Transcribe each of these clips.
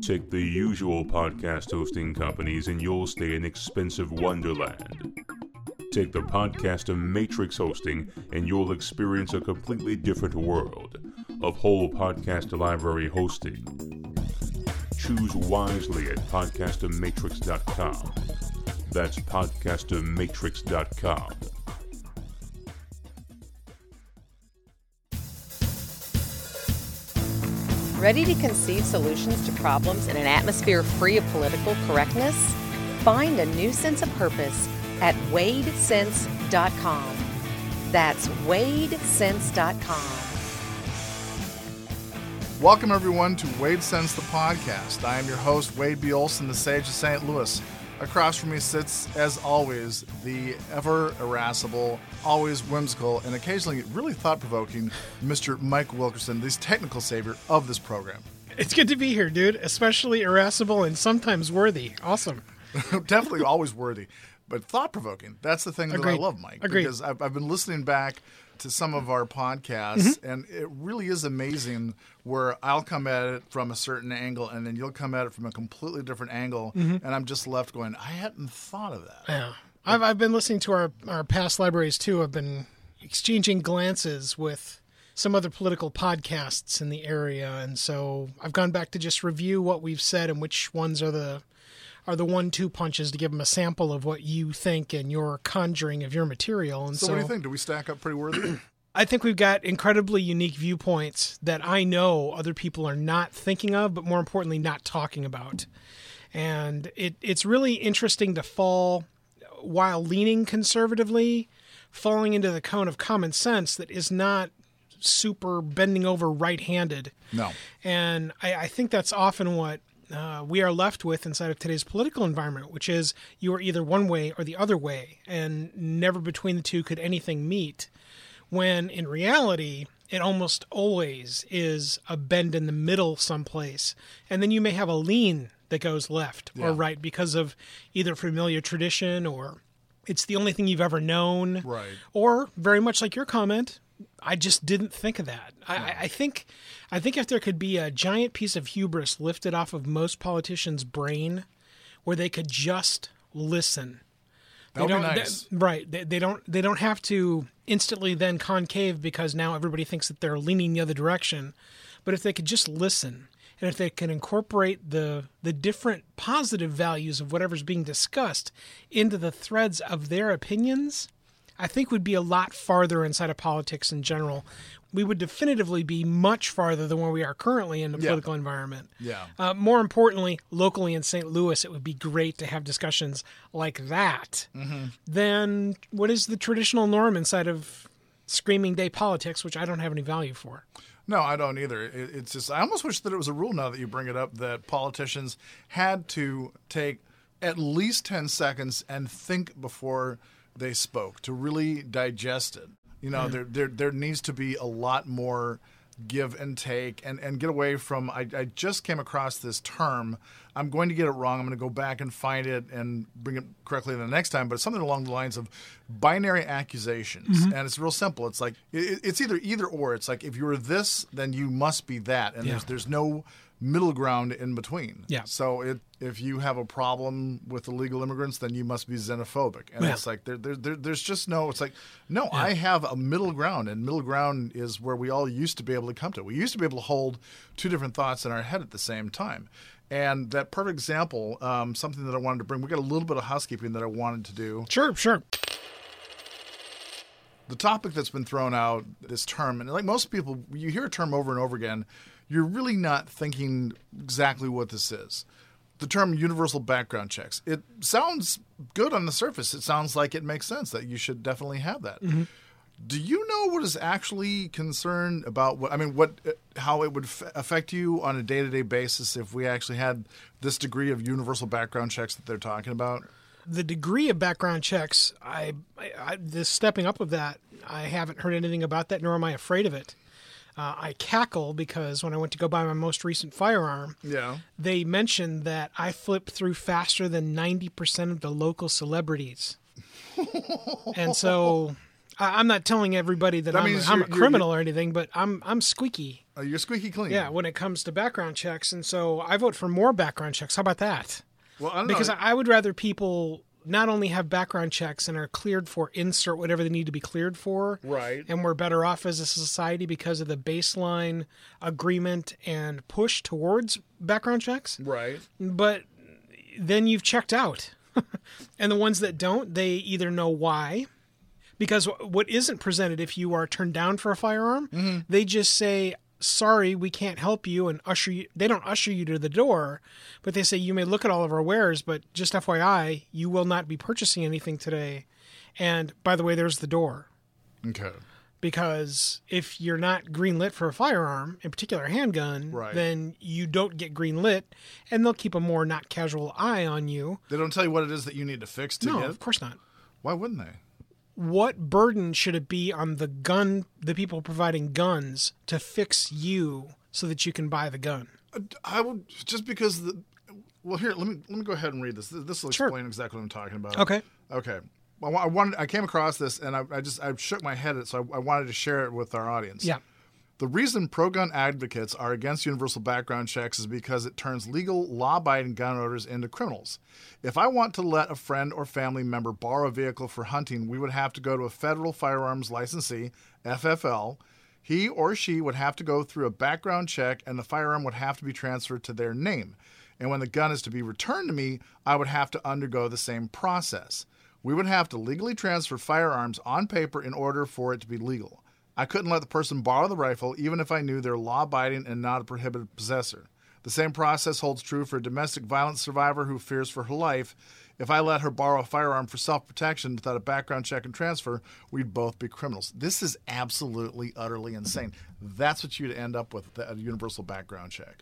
Take the usual podcast hosting companies and you'll stay in expensive wonderland. Take the podcast of Matrix hosting and you'll experience a completely different world of whole podcast library hosting. Choose wisely at podcastofmatrix.com. That's podcastofmatrix.com. Ready to conceive solutions to problems in an atmosphere free of political correctness? Find a new sense of purpose at wadesense.com. That's wadesense.com. Welcome, everyone, to Wade Sense the podcast. I am your host, Wade B. Olson, the Sage of St. Louis. Across from me sits, as always, the ever irascible, always whimsical, and occasionally really thought provoking Mr. Mike Wilkerson, the technical savior of this program. It's good to be here, dude. Especially irascible and sometimes worthy. Awesome. Definitely always worthy, but thought provoking. That's the thing that I love, Mike. Agreed. Because I've, I've been listening back to some of our podcasts, mm-hmm. and it really is amazing where I'll come at it from a certain angle, and then you'll come at it from a completely different angle, mm-hmm. and I'm just left going, I hadn't thought of that. Yeah. I've, I've been listening to our, our past libraries too. I've been exchanging glances with some other political podcasts in the area. And so I've gone back to just review what we've said and which ones are the are the one two punches to give them a sample of what you think and your conjuring of your material. And So, so, what do you think? Do we stack up pretty worthy? I think we've got incredibly unique viewpoints that I know other people are not thinking of, but more importantly, not talking about. And it, it's really interesting to fall while leaning conservatively, falling into the cone of common sense that is not super bending over right handed. no. And I, I think that's often what uh, we are left with inside of today's political environment, which is you are either one way or the other way, and never between the two could anything meet. When in reality, it almost always is a bend in the middle someplace. And then you may have a lean that goes left or right because of either familiar tradition or it's the only thing you've ever known. Right. Or very much like your comment, I just didn't think of that. I, I- I think, I think if there could be a giant piece of hubris lifted off of most politicians' brain, where they could just listen. That would they be don't, nice. they- right? They, they don't. They don't have to instantly then concave because now everybody thinks that they're leaning the other direction. But if they could just listen, and if they can incorporate the the different positive values of whatever's being discussed into the threads of their opinions, I think would be a lot farther inside of politics in general. We would definitively be much farther than where we are currently in the Yeah. political environment. Yeah. Uh, more importantly, locally in St. Louis, it would be great to have discussions like that than what is the traditional norm inside of screaming day politics, which I don't have any value for. No, I don't either. It, it's just I almost wish that it was a rule now that you bring it up that politicians had to take at least 10 seconds and think before they spoke to really digest it. You know, there, there there needs to be a lot more give and take and, and get away from I, I just came across this term. I'm going to get it wrong. I'm going to go back and find it and bring it correctly the next time, but it's something along the lines of binary accusations. Mm-hmm. And it's real simple. It's like it, it's either either or. It's like if you're this, then you must be that. And there's there's no middle ground in between. Yeah. So it, if you have a problem with illegal immigrants, then you must be xenophobic. And Yeah. it's like there, there, there, there's just no. It's like no, I have a middle ground, and middle ground is where we all used to be able to come to. We used to be able to hold two different thoughts in our head at the same time. And that perfect example, um, something that I wanted to bring. We got a little bit of housekeeping that I wanted to do. Sure, sure. the topic that's been thrown out this term and like most people you hear a term over and over again you're really not thinking exactly what this is. The term universal background checks it sounds good on the surface. It sounds like it makes sense that you should definitely have that. Mm-hmm. Do you know what is actually concerned about what i mean what uh, how it would f- affect you on a day-to-day basis if we actually had this degree of universal background checks that they're talking about? The degree of background checks, I, I, I the stepping up of that, I haven't heard anything about that, nor am I afraid of it. Uh, I cackle because when I went to go buy my most recent firearm, yeah they mentioned that I flipped through faster than 90% of the local celebrities. and so I, I'm not telling everybody that, That I'm, means I'm a criminal or anything, but I'm I'm squeaky. Uh, you're squeaky clean. Yeah, when it comes to background checks, and so I vote for more background checks. How about that? Well, I don't Because know. I would rather people not only have background checks and are cleared for insert whatever they need to be cleared for, Right. And we're better off as a society because of the baseline agreement and push towards background checks. right. But then you've checked out. and the ones that don't, they either know why. Because what isn't presented if you are turned down for a firearm, Mm-hmm. they just say, sorry, we can't help you and usher you. They don't usher you to the door, but they say, you may look at all of our wares, but just FYI, you will not be purchasing anything today. And by the way, there's the door Okay. because if you're not green lit for a firearm, in particular a handgun, Right. then you don't get green lit, and they'll keep a more not casual eye on you. They don't tell you what it is that you need to fix to No, get. of course not. Why wouldn't they? What burden should it be on the gun, the people providing guns, to fix you so that you can buy the gun? Uh, I would just because the. Well, here let me let me go ahead and read this. This will Sure. explain exactly what I'm talking about. Okay. Okay. Well, I wanted. I came across this and I, I just I shook my head at it, so I, I wanted to share it with our audience. Yeah. The reason pro gun advocates are against universal background checks is because it turns legal, law abiding gun owners into criminals. If I want to let a friend or family member borrow a vehicle for hunting, we would have to go to a federal firearms licensee, FFL. He or she would have to go through a background check, and the firearm would have to be transferred to their name. And when the gun is to be returned to me, I would have to undergo the same process. We would have to legally transfer firearms on paper in order for it to be legal. I couldn't let the person borrow the rifle even if I knew they're law abiding and not a prohibited possessor. The same process holds true for a domestic violence survivor who fears for her life. If I let her borrow a firearm for self protection without a background check and transfer, we'd both be criminals. This is absolutely, utterly insane. That's what you'd end up with a universal background check.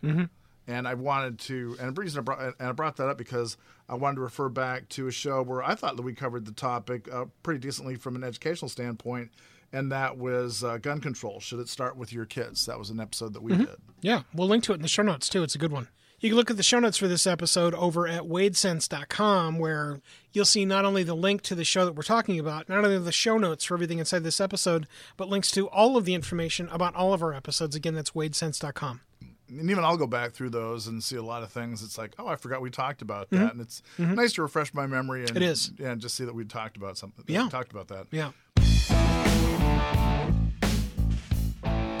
And I wanted to, and the reason I brought, and I brought that up because I wanted to refer back to a show where I thought that we covered the topic uh, pretty decently from an educational standpoint, and that was uh, gun control. Should it start with your kids? That was an episode that we did. Yeah, we'll link to it in the show notes too. It's a good one. You can look at the show notes for this episode over at wadesense.com, where you'll see not only the link to the show that we're talking about, not only the show notes for everything inside this episode, but links to all of the information about all of our episodes. Again, that's wadesense.com. And even I'll go back through those and see a lot of things. It's like, oh, I forgot we talked about that, and it's nice to refresh my memory. And, Mm-hmm. It is. and just see that we talked about something. Yeah. we talked about that. Yeah.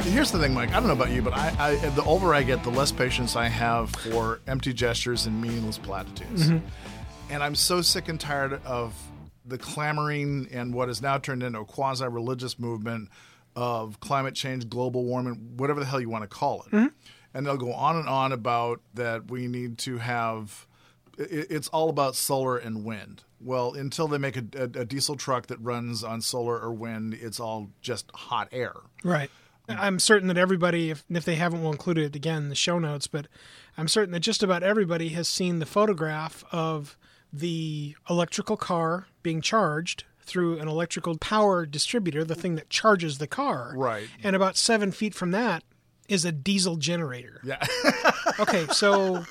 Here's the thing, Mike. I don't know about you, but I, I the older I get, the less patience I have for empty gestures and meaningless platitudes. Mm-hmm. And I'm so sick and tired of the clamoring and what has now turned into a quasi-religious movement of climate change, global warming, whatever the hell you want to call it. Mm-hmm. And they'll go on and on about that we need to have. It- It's all about solar and wind. Well, until they make a, a, a diesel truck that runs on solar or wind, it's all just hot air. Right. I'm certain that everybody, if, if they haven't, will include it again in the show notes, but I'm certain that just about everybody has seen the photograph of the electrical car being charged through an electrical power distributor, the thing that charges the car. Right. And about seven feet from that is a diesel generator. Yeah. Okay, so,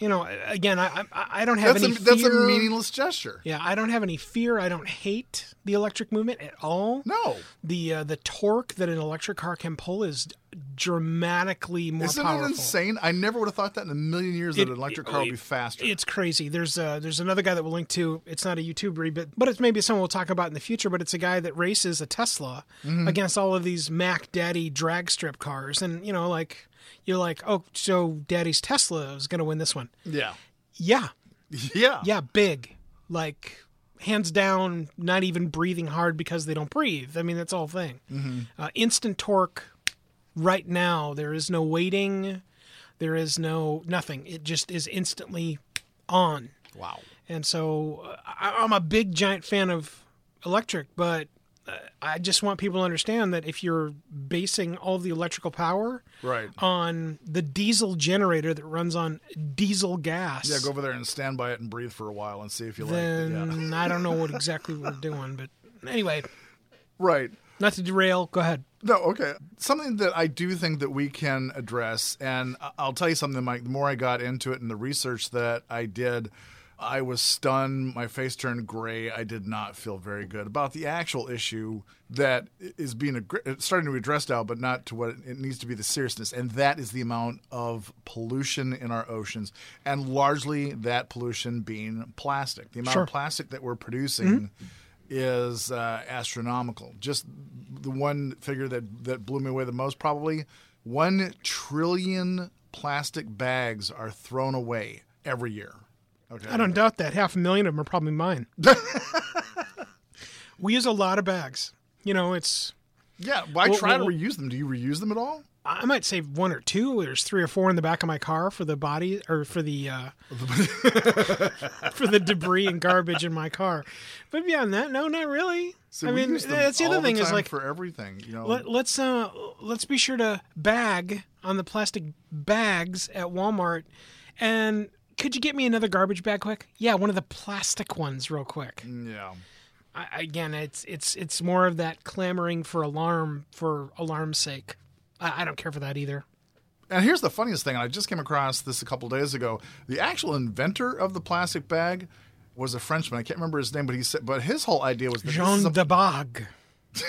you know, again, I, I, I don't have that's, any a, that's a meaningless gesture. Yeah, I don't have any fear. I don't hate the electric movement at all. No. The uh, the torque that an electric car can pull is dramatically more Isn't powerful. it insane? I never would have thought that in a million years that an electric it- car would be faster. It's crazy. There's uh, there's another guy that we'll link to. It's not a YouTuber, but but it's maybe someone we'll talk about in the future. But it's a guy that races a Tesla Mm-hmm. against all of these Mac Daddy drag strip cars, and you know, like you're like, oh, so Daddy's Tesla is going to win this one. yeah. Yeah, Yeah. yeah, big, like hands down, not even breathing hard because they don't breathe. I mean, that's whole thing. Uh, instant torque. Right now, there is no waiting. There is no nothing. It just is instantly on. Wow. And so uh, I, I'm a big giant fan of electric, but I just want people to understand that if you're basing all the electrical power Right. on the diesel generator that runs on diesel gas, Yeah, go over there and stand by it and breathe for a while and see if you like it. Yeah. then I don't know what exactly we're doing. But anyway, Right. not to derail, go ahead. No, okay. Something that I do think that we can address, and I'll tell you something, Mike. The more I got into it and the research that I did, I was stunned. My face turned gray. I did not feel very good about the actual issue that is being aggr- starting to be addressed now, but not to what it needs to be the seriousness. And that is the amount of pollution in our oceans, and largely that pollution being plastic. The amount Sure. of plastic that we're producing is uh, astronomical. Just the one figure that that blew me away the most probably one trillion plastic bags are thrown away every year. Okay. I don't doubt that. Half a million of them are probably mine. we use a lot of bags. You know, it's Yeah, why Well, try well- to reuse them? Do you reuse them at all? I might save one or two. There's three or four in the back of my car for the body or for the uh, for the debris and garbage in my car. But beyond that, no, not really. So I mean, that's the other thing is like for everything. You know, let, let's uh let's be sure to bag on the plastic bags at Walmart. And could you get me another garbage bag quick? Yeah, one of the plastic ones, real quick. yeah. I, again, it's it's it's more of that clamoring for alarm for alarm's sake. I, I don't care for that either. And here's the funniest thing. I just came across this a couple days ago. The actual inventor of the plastic bag was a Frenchman. I can't remember his name, but he said, but his whole idea was that Jean a- de Bag.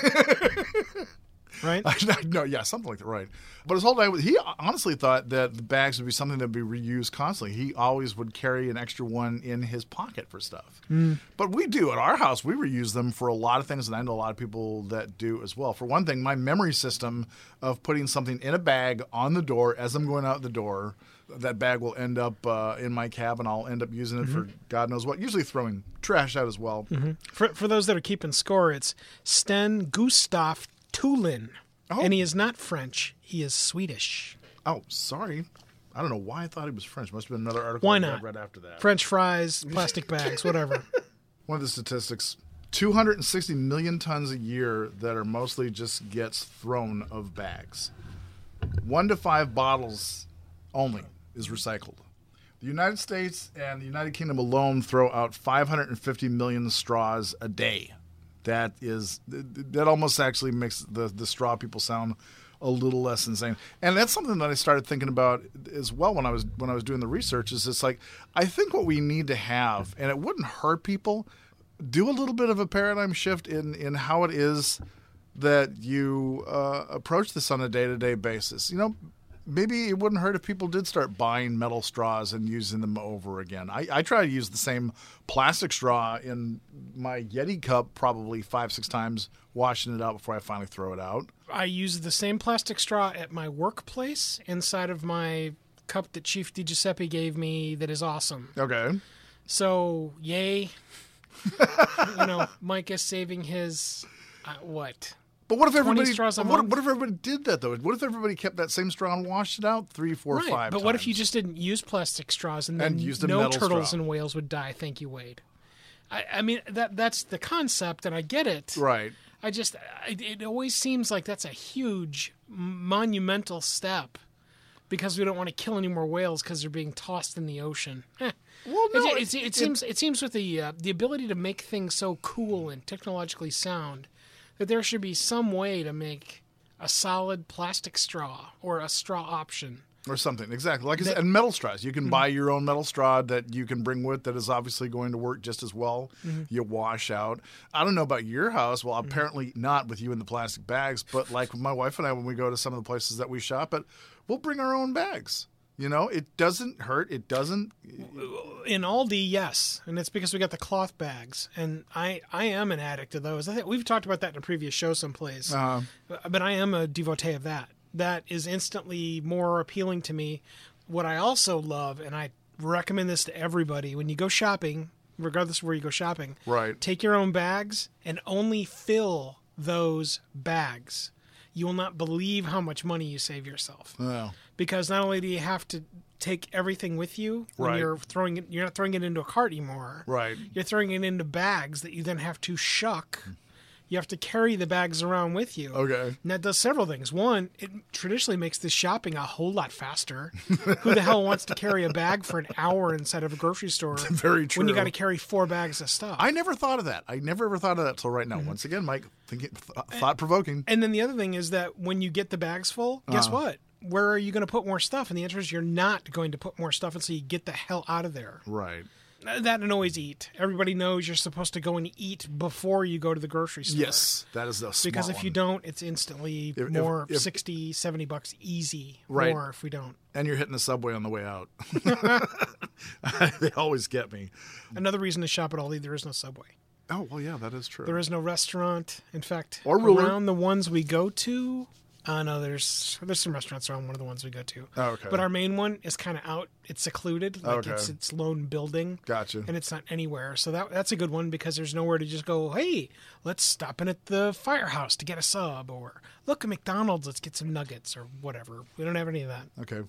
right? no, yeah, something like that, right? But his whole day, he honestly thought that the bags would be something that would be reused constantly. He always would carry an extra one in his pocket for stuff. Mm. But we do at our house. We reuse them for a lot of things, and I know a lot of people that do as well. For one thing, my memory system of putting something in a bag on the door as I'm going out the door. That bag will end up uh, in my cab, and I'll end up using it for mm-hmm. God knows what. Usually throwing trash out as well. Mm-hmm. For for those that are keeping score, it's Sten Gustaf Thulin. Oh. And he oh. is not French, he is Swedish. Oh, sorry. I don't know why I thought he was French. Must have been another article Why I read not? right after that. French fries, plastic bags, whatever. One of the statistics 260 million tons a year that are mostly just gets thrown of bags. One to five bottles only is recycled. The United States and the United Kingdom alone throw out 550 million straws a day. That is that almost actually makes the the straw people sound a little less insane. And that's something that I started thinking about as well when I was when I was doing the research. Is it's like I think what we need to have, and it wouldn't hurt people, do a little bit of a paradigm shift in in how it is that you uh, approach this on a day to day basis. You know, maybe it wouldn't hurt if people did start buying metal straws and using them over again. I, I try to use the same plastic straw in my Yeti cup probably five, six times, washing it out before I finally throw it out. I use the same plastic straw at my workplace inside of my cup that Chief DiGiuseppe gave me that is awesome. Okay. So, yay. you know, Mike is saving his uh, what? But what if everybody? what, what if everybody did that though? What if everybody kept that same straw and washed it out three, four, right. five? But what if you just didn't use plastic straws and then And used no turtles straw? and whales would die? Thank you, Wade. I, I mean that that's the concept, and I get it. right? I just I, it always seems like that's a huge monumental step because we don't want to kill any more whales because they're being tossed in the ocean. Eh. Well, no, it, it- it, it, it- seems it seems with the uh, the ability to make things so cool and technologically sound that there should be some way to make a solid plastic straw or a straw option. or something exactly like I said, and metal straws. You can mm-hmm. buy your own metal straw that you can bring with that is obviously going to work just as well. Mm-hmm. You wash out. I don't know about your house. Well, mm-hmm. apparently not with you in the plastic bags, but like with my wife and I, when we go to some of the places that we shop at, we'll bring our own bags. You know, it doesn't hurt. It doesn't. in Aldi, yes, and it's because we got the cloth bags, and I I am an addict of those. I think we've talked about that in a previous show someplace, Uh, but I am a devotee of that. That is instantly more appealing to me. What I also love, and I recommend this to everybody, when you go shopping, regardless of where you go shopping, Right. take your own bags and only fill those bags. You will not believe how much money you save yourself well, because not only do you have to take everything with you when Right. you're throwing it you're not throwing it into a cart anymore Right. you're throwing it into bags that you then have to shuck mm. You have to carry the bags around with you Okay. and that does several things one it traditionally makes this shopping a whole lot faster who the hell wants to carry a bag for an hour inside of a grocery store Very true. when you got to carry four bags of stuff I never thought of that. I never ever thought of that till right now. Once again, Mike, th- thought provoking. And then the other thing is that when you get the bags full, guess Uh-huh. what? Where are you going to put more stuff? And the answer is you're not going to put more stuff until you get the hell out of there. Right. That and always eat. Everybody knows you're supposed to go and eat before you go to the grocery store. Yes, that is the smart Because if you don't, it's instantly If- if- more if- 60, 70 bucks easy. Right. More if we don't. and you're hitting the subway on the way out. they always get me. Another reason to shop at Aldi, there is no Subway. Oh well, yeah, that is true. There is no restaurant. In fact, Or ruler. around the ones we go to, uh, no, there's there's some restaurants around one of the ones we go to. Oh, okay. But our main one is kind of out. It's secluded, like Okay. it's its lone building. Gotcha. And it's not anywhere, so that that's a good one because there's nowhere to just go. Hey, let's stop in at the firehouse to get a sub, or look at McDonald's, let's get some nuggets or whatever. We don't have any of that. Okay.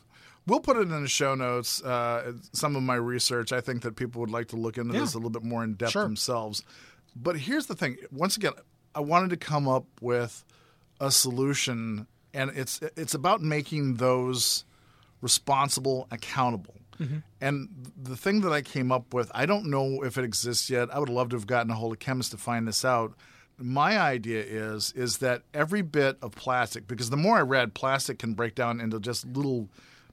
We'll put it in the show notes. Uh, some of my research. I think that people would like to look into Yeah. this a little bit more in depth Sure. themselves. But here's the thing. Once again, I wanted to come up with a solution, and it's it's about making those responsible, accountable. Mm-hmm. And the thing that I came up with, I don't know if it exists yet. I would love to have gotten a hold of chemists to find this out. My idea is is that every bit of plastic, because the more I read, plastic can break down into just little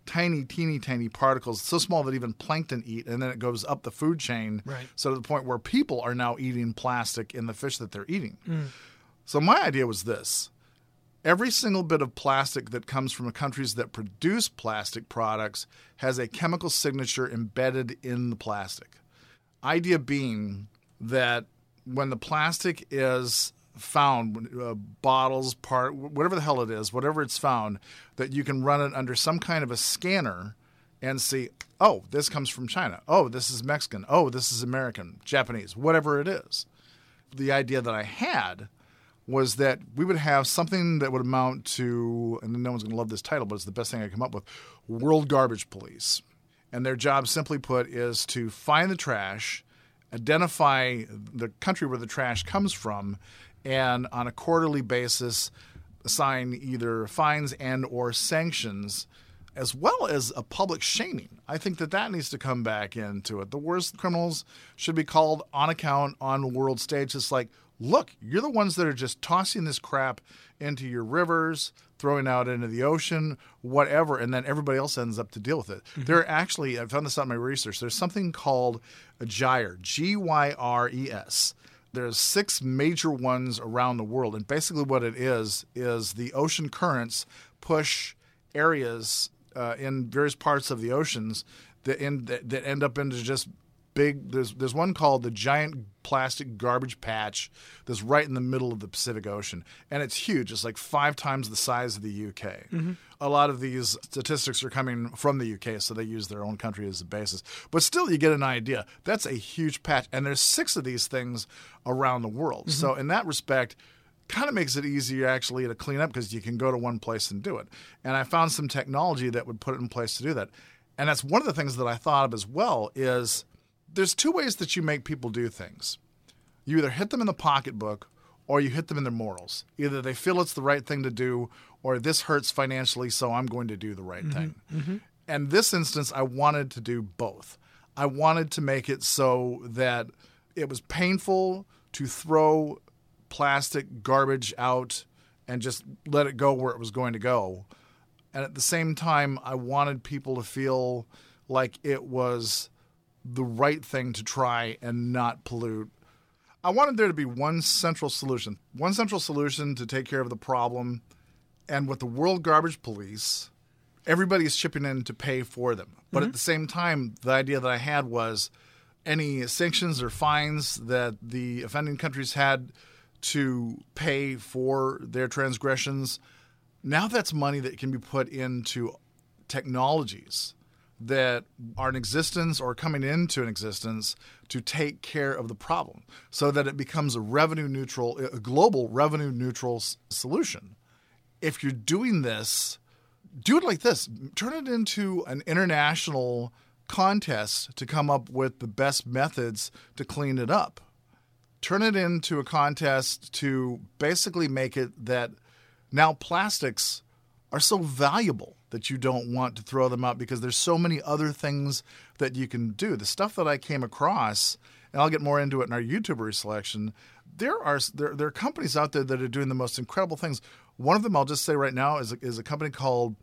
tiny, teeny, tiny particles, so small that even plankton eat, and then it goes up the food chain. Right. So to the point where people are now eating plastic in the fish that they're eating. Mm. So my idea was this every single bit of plastic that comes from countries that produce plastic products has a chemical signature embedded in the plastic. Idea being that when the plastic is found, uh, bottles, part, whatever the hell it is, whatever it's found, that you can run it under some kind of a scanner and see, oh, this comes from China. Oh, this is Mexican. Oh, this is American, Japanese, whatever it is. The idea that I had was that we would have something that would amount to, and no one's going to love this title, but it's the best thing I come up with World Garbage Police. And their job, simply put, is to find the trash, identify the country where the trash comes from, and on a quarterly basis, assign either fines and or sanctions as well as a public shaming. I think that that needs to come back into it. The worst criminals should be called on account on world stage. It's like, look, you're the ones that are just tossing this crap into your rivers, throwing out into the ocean, whatever, and then everybody else ends up to deal with it. There are actually, I found this out in my research, there's something called a gyre, G Y R E S. There's six major ones around the world, and basically what it is is the ocean currents push areas uh, in various parts of the oceans that end that, that end up into just big. There's there's one called the giant plastic garbage patch that's right in the middle of the Pacific Ocean, and it's huge. It's like five times the size of the UK. Mm-hmm. A lot of these statistics are coming from the UK, so they use their own country as a basis. But still, you get an idea. That's a huge patch, and there's six of these things around the world. Mm-hmm. So in that respect kind of makes it easier actually to clean up because you can go to one place and do it. And I found some technology that would put it in place to do that. And that's one of the things that I thought of as well is there's two ways that you make people do things. You either hit them in the pocketbook or you hit them in their morals. Either they feel it's the right thing to do or this hurts financially, so I'm going to do the right mm-hmm. thing. Mm-hmm. And this instance, I wanted to do both. I wanted to make it so that it was painful to throw plastic garbage out and just let it go where it was going to go. And at the same time, I wanted people to feel like it was the right thing to try and not pollute. I wanted there to be one central solution, one central solution to take care of the problem. And with the World Garbage Police, everybody is chipping in to pay for them. But at mm-hmm. the same time, the idea that I had was any sanctions or fines that the offending countries had to pay for their transgressions, now that's money that can be put into technologies that are in existence or coming into an existence to take care of the problem so that it becomes a revenue neutral, a global revenue neutral solution. If you're doing this, do it like this. Turn it into an international contest to come up with the best methods to clean it up. Turn it into a contest to basically make it that now plastics are so valuable that you don't want to throw them out because there's so many other things that you can do. The stuff that I came across, and I'll get more into it in our YouTuber selection. There are there, there are companies out there that are doing the most incredible things. One of them I'll just say right now is a, is a company called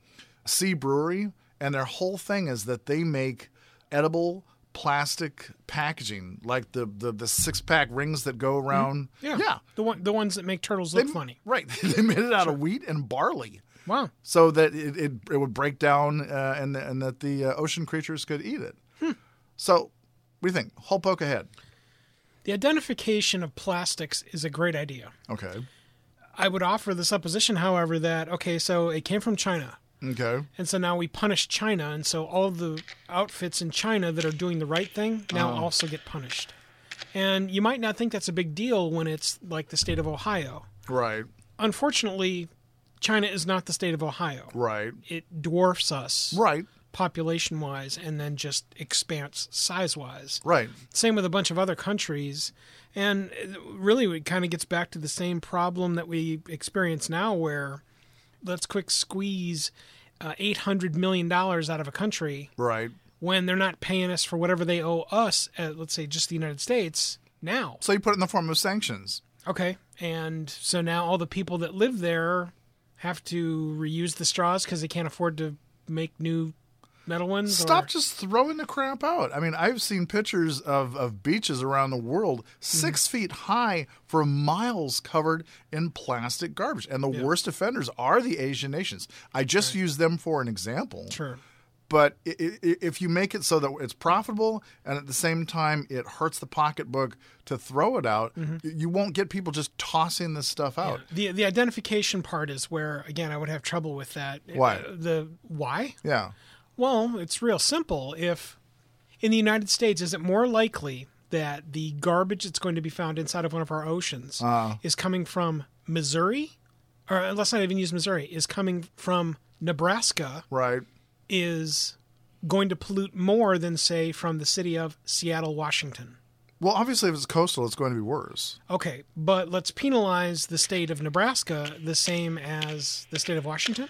Sea Brewery, and their whole thing is that they make edible plastic packaging, like the the, the six pack rings that go mm-hmm. around. Yeah. yeah. The one the ones that make turtles They- look funny. Right. they made it out of wheat and barley. Wow. so that it, it, it would break down uh, and and that the uh, ocean creatures could eat it. Hmm. So, what do you think? Whole poke ahead. The identification of plastics is a great idea. Okay. I would offer the supposition, however, that okay, so it came from China. Okay. And so now we punish China, and so all the outfits in China that are doing the right thing now Uh-huh. also get punished. And you might not think that's a big deal when it's like the state of Ohio. Right. Unfortunately, China is not the state of Ohio. Right. It dwarfs us Right. population wise and then just expands size wise. Right. Same with a bunch of other countries. And really, it kind of gets back to the same problem that we experience now where let's quick squeeze uh, $800 million out of a country Right. when they're not paying us for whatever they owe us, at, let's say just the United States, now. So you put it in the form of sanctions. Okay. And so now all the people that live there have to reuse the straws because they can't afford to make new metal ones? Stop or- just throwing the crap out. I mean, I've seen pictures of, of beaches around the world 6 Mm-hmm. feet high for miles covered in plastic garbage. And the worst offenders are the Asian nations. I just use them for an example. Sure. But if you make it so that it's profitable and at the same time it hurts the pocketbook to throw it out, Mm-hmm. you won't get people just tossing this stuff out. The the identification part is where again I would have trouble with that. Why? Uh, The why? Yeah. Well, it's real simple. If in the United States, is it more likely that the garbage that's going to be found inside of one of our oceans is coming from Missouri, or let's not even use Missouri, is coming from Nebraska, Right. Is going to pollute more than say from the city of Seattle, Washington. Well, obviously, if it's coastal, it's going to be worse. Okay, but let's penalize the state of Nebraska the same as the state of Washington.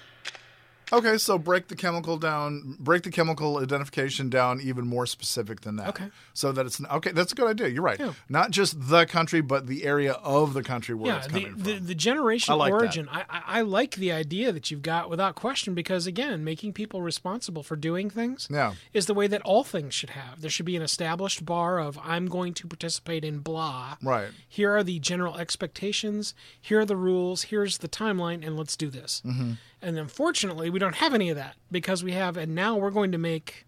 Okay, so break the chemical down, break the chemical identification down even more specific than that. Okay. So that it's okay. That's a good idea. You're right. Yeah. Not just the country, but the area of the country where yeah, it's the, coming the, from. the generation I like origin. I, I, I like the idea that you've got without question because, again, making people responsible for doing things Yeah. is the way that all things should have. There should be an established bar of, I'm going to participate in blah. Right. Here are the general expectations. Here are the rules. Here's the timeline, and let's do this. Mm-hmm. And unfortunately, we don't have any of that because we have, and now we're going to make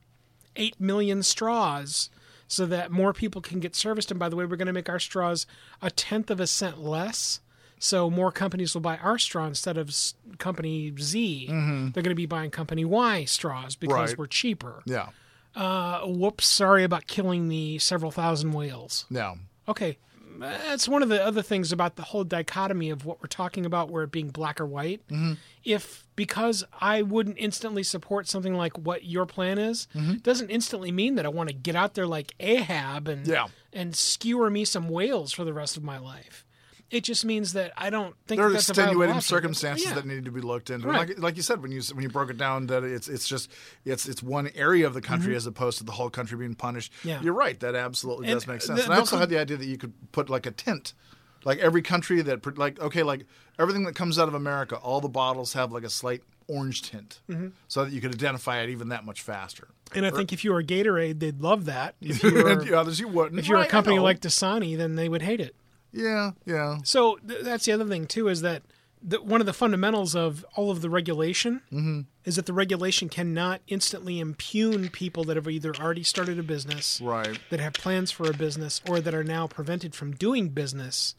8 million straws so that more people can get serviced. And by the way, we're going to make our straws a tenth of a cent less. So more companies will buy our straw instead of company Z. They're going to be buying company Y straws because Mm-hmm. Right. we're cheaper. yeah. Uh, whoops, sorry about killing the several thousand whales. Yeah. Okay. That's one of the other things about the whole dichotomy of what we're talking about, where it being black or white. Mm-hmm. If because I wouldn't instantly support something like what your plan is, doesn't instantly mean that I want to get out there like Ahab and Yeah. and skewer me some whales for the rest of my life. It just means that I don't think There are that that's extenuating circumstances Yeah. that need to be looked into. Right. Like, like you said when you when you broke it down that it's it's just it's it's one area of the country as opposed to the whole country being punished. Mm-hmm. Yeah. You're right. That absolutely And does make the- sense. and I also com- had the idea that you could put like a tint, like every country that like okay like everything that comes out of America, all the bottles have like a slight orange tint, Mm-hmm. so that you could identify it even that much faster. And I think if you were Gatorade, they'd love that. If you were, the others you wouldn't. if you're Right, a company like Dasani, then they would hate it. Yeah, yeah, So th- that's the other thing too is that the, one of the fundamentals of all of the regulation Mm-hmm. is that the regulation cannot instantly impugn people that have either already started a business, right. that have plans for a business, or that are now prevented from doing business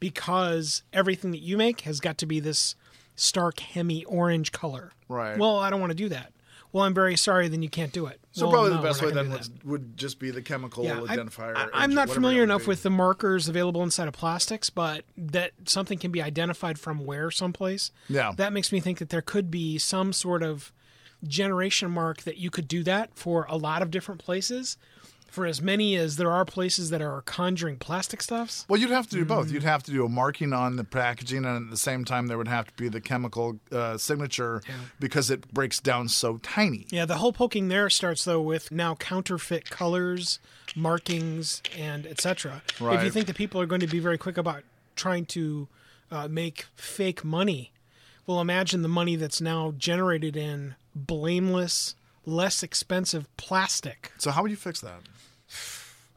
because everything that you make has got to be this stark hemi orange color. Right. Well, I don't want to do that. Well, I'm very sorry. Then you can't do it. So Well, probably no, the best way then would, would just be the chemical I- identifier. I, I'm not familiar enough with the markers available inside of plastics, but that something can be identified from where someplace. Yeah. That makes me think that there could be some sort of generation mark that you could do that for a lot of different places. For as many as there are places that are conjuring plastic stuffs. Well, you'd have to do Mm. both. You'd have to do a marking on the packaging, and at the same time, there would have to be the chemical uh, signature because it breaks down so tiny. Yeah, the whole poking there starts though with now counterfeit colors, markings, and etc. If you think that people are going to be very quick about trying to uh, make fake money, well, imagine the money that's now generated in blameless, less expensive plastic. So, how would you fix that?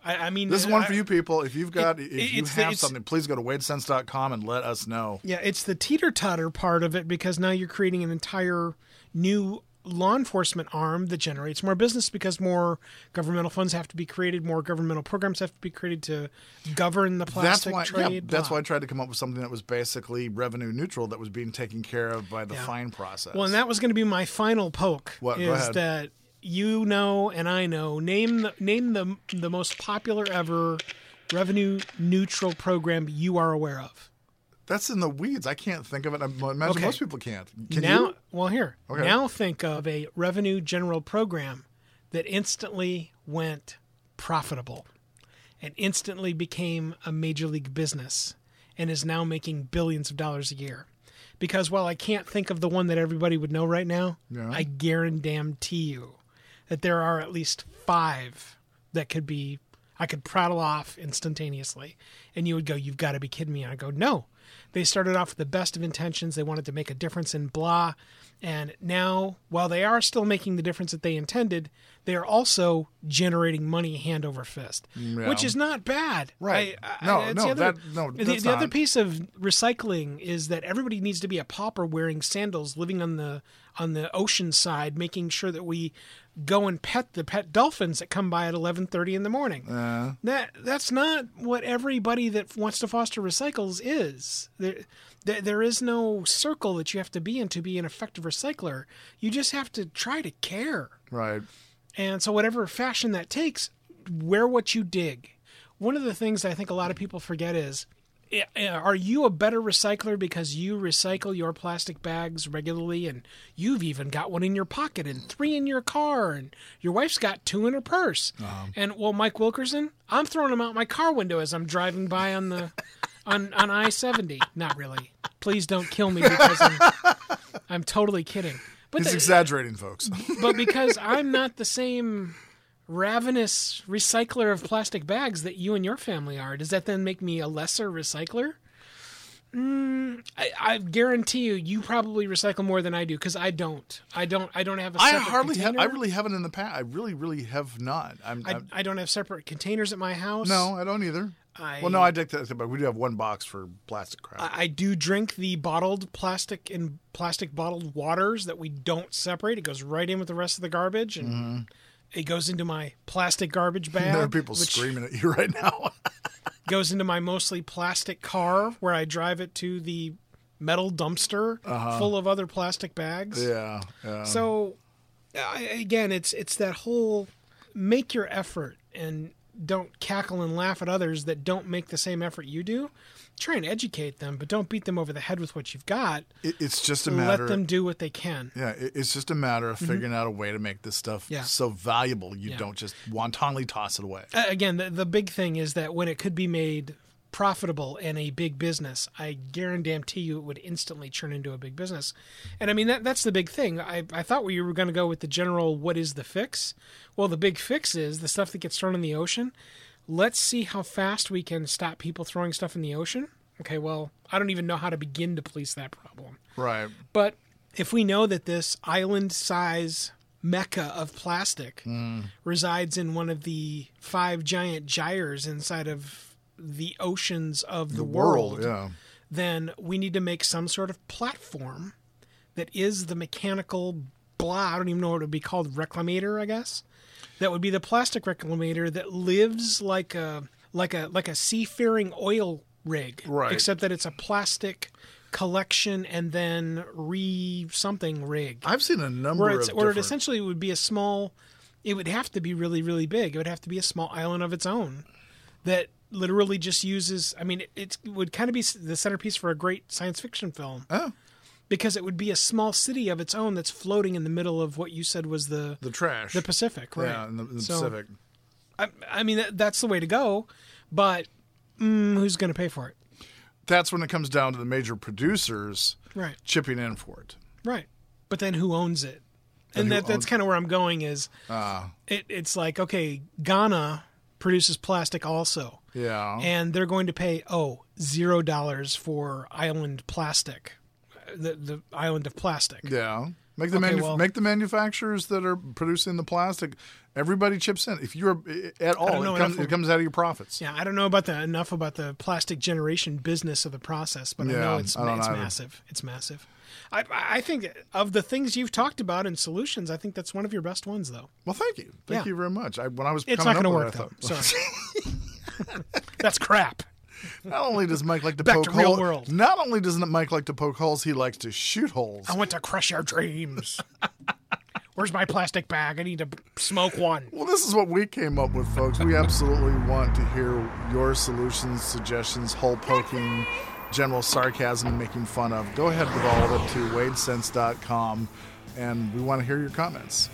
I, I mean, This is one I- for you people. If you've got, It- if you it's the- have something, please go to wadesense.com and let us know. Yeah, it's the teeter totter part of it because now you're creating an entire new law enforcement arm that generates more business because more governmental funds have to be created, more governmental programs have to be created to govern the That's plastic why. trade. yeah, that's why I tried to come up with something that was basically revenue neutral, that was being taken care of by the Yeah. fine process. Well, and that was going to be my final poke. What? Is that you know and I know? Name the name the the most popular ever revenue neutral program you are aware of. That's in the weeds. I can't think of it. I imagine Okay. most people can't. Can now, you? well, here. Okay. Now think of a revenue general program that instantly went profitable and instantly became a major league business and is now making billions of dollars a year. Because while I can't think of the one that everybody would know right now, Yeah. I guarantee you that there are at least five that could be I could prattle off instantaneously, and you would go, "You've got to be kidding me!" And I go, "No." They started off with the best of intentions. They wanted to make a difference in blah, and now, while they are still making the difference that they intended, they are also generating money hand over fist, Yeah. which is not bad. Right. I- I- No, it's no, the other, that- no, the, the other piece of recycling is that everybody needs to be a pauper wearing sandals, living on the on the ocean side, making sure that we go and pet the pet dolphins that come by at eleven thirty in the morning. Uh, That that's not what everybody that wants to foster recycles is. There, there, there is no circle that you have to be in to be an effective recycler. You just have to try to care. right. And so, whatever fashion that takes, wear what you dig. One of the things I think a lot of people forget is Uh, uh, are you a better recycler because you recycle your plastic bags regularly and you've even got one in your pocket and three in your car and your wife's got two in her purse? Uh-huh. And well mike wilkerson i'm throwing them out my car window as i'm driving by on the on, on i-70 not really. Please don't kill me because i'm, I'm totally kidding. But He's the- exaggerating, folks. but because I'm not the same ravenous recycler of plastic bags that you and your family are, does that then make me a lesser recycler? Mm, I, I guarantee you, you probably recycle more than I do because I don't. I don't. I don't have a I hardly have. container. I really haven't in the past. I really, really have not. I'm. I, I'm- I don't have separate containers at my house. no, I don't either. I- well, no, I dig that, but we do have one box for plastic crap. I, I do drink the bottled plastic and plastic bottled waters that we don't separate. It goes right in with the rest of the garbage, and it goes into my plastic garbage bag. there are people screaming at you right now. goes into my mostly plastic car where I drive it to the metal dumpster uh-huh. full of other plastic bags. yeah, yeah. So I, again, it's it's that whole make your effort and don't cackle and laugh at others that don't make the same effort you do. Try and educate them, but don't beat them over the head with what you've got. It, it's just a matter. Let them do what they can. yeah, it, it's just a matter of figuring out a way to make this stuff Mm-hmm. Yeah. so valuable you Yeah. don't just wantonly toss it away. Uh, again, the, the big thing is that when it could be made profitable and a big business, I guarantee you it would instantly turn into a big business. And I mean, that that's the big thing. I, I thought we were going to go with the general what is the fix? Well, the big fix is the stuff that gets thrown in the ocean. Let's see how fast we can stop people throwing stuff in the ocean. Okay, well, I don't even know how to begin to police that problem. Right. But if we know that this island size mecca of plastic hmm. resides in one of the five giant gyres inside of the oceans of the, world, Yeah. then we need to make some sort of platform that is the mechanical blah. I don't even know what it would be called, reclamator, I guess. That would be the plastic reclamator that lives like a like a like a seafaring oil rig, Right. Except that it's a plastic collection and then re something rig. I've seen a number Where it's of or it essentially would be a small. It would have to be really really big. It would have to be a small island of its own that literally just uses. I mean, it, it would kind of be the centerpiece for a great science fiction film Oh, because it would be a small city of its own that's floating in the middle of what you said was the the trash. the Pacific, right? Yeah, in the, in the So, Pacific. I, I mean, that, that's the way to go, but mm, who's going to pay for it? That's when it comes down to the major producers Right, chipping in for it. right. But then who owns it? And, who that, that's kind of where I'm going. Is Ah, it, it's like okay, Ghana produces plastic also, yeah. and they're going to pay oh zero dollars for island plastic, the the island of plastic. yeah. Make the Okay, manu- well- make the manufacturers that are producing the plastic. Everybody chips in. If you're eh, at all, it comes, it comes out of your profits. Yeah, I don't know about the enough about the plastic generation business of the process, but I know it's I it's massive. It's massive. I I think of the things you've talked about in solutions, I think that's one of your best ones, though. Well, thank you, thank Yeah. you very much. I, when I was It's coming not going to work though. Sorry, that's crap. Not only does Mike like to Back poke to real holes, world. not only does Mike like to poke holes, he likes to shoot holes. I want to crush your dreams. Where's my plastic bag? I need to smoke one. Well, this is what we came up with, folks. We absolutely want to hear your solutions, suggestions, hole poking, general sarcasm, and making fun of. Go ahead with all of it to wadesense.com, and we want to hear your comments.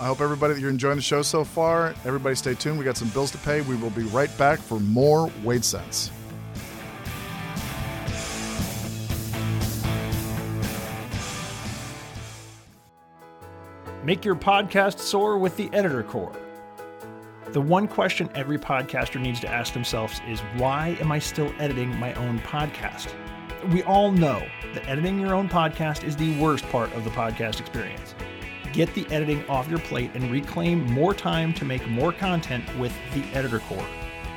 I hope everybody that you're enjoying the show so far. Everybody stay tuned. We got some bills to pay. We will be right back for more Wade Sense. Make your podcast soar with the Editor Core. The one question every podcaster needs to ask themselves is why am I still editing my own podcast? We all know that editing your own podcast is the worst part of the podcast experience. Get the editing off your plate and reclaim more time to make more content with the Editor Core.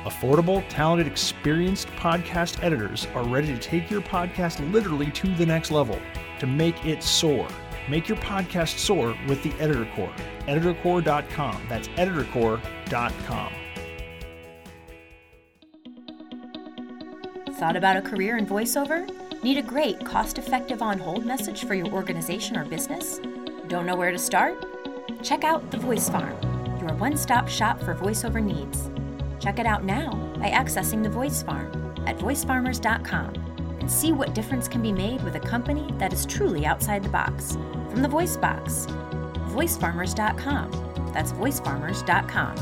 Affordable, talented, experienced podcast editors are ready to take your podcast literally to the next level to make it soar. Make your podcast soar with the Editor Core. EditorCore.com. That's EditorCore.com. Thought about a career in voiceover? Need a great, cost effective on hold message for your organization or business? Don't know where to start? Check out The Voice Farm, your one stop shop for voiceover needs. Check it out now by accessing The Voice Farm at voicefarmers.com and see what difference can be made with a company that is truly outside the box. From the Voice Box, voicefarmers.com. That's voicefarmers.com.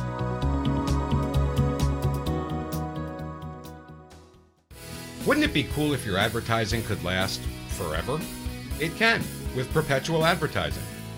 Wouldn't it be cool if your advertising could last forever? It can with perpetual advertising.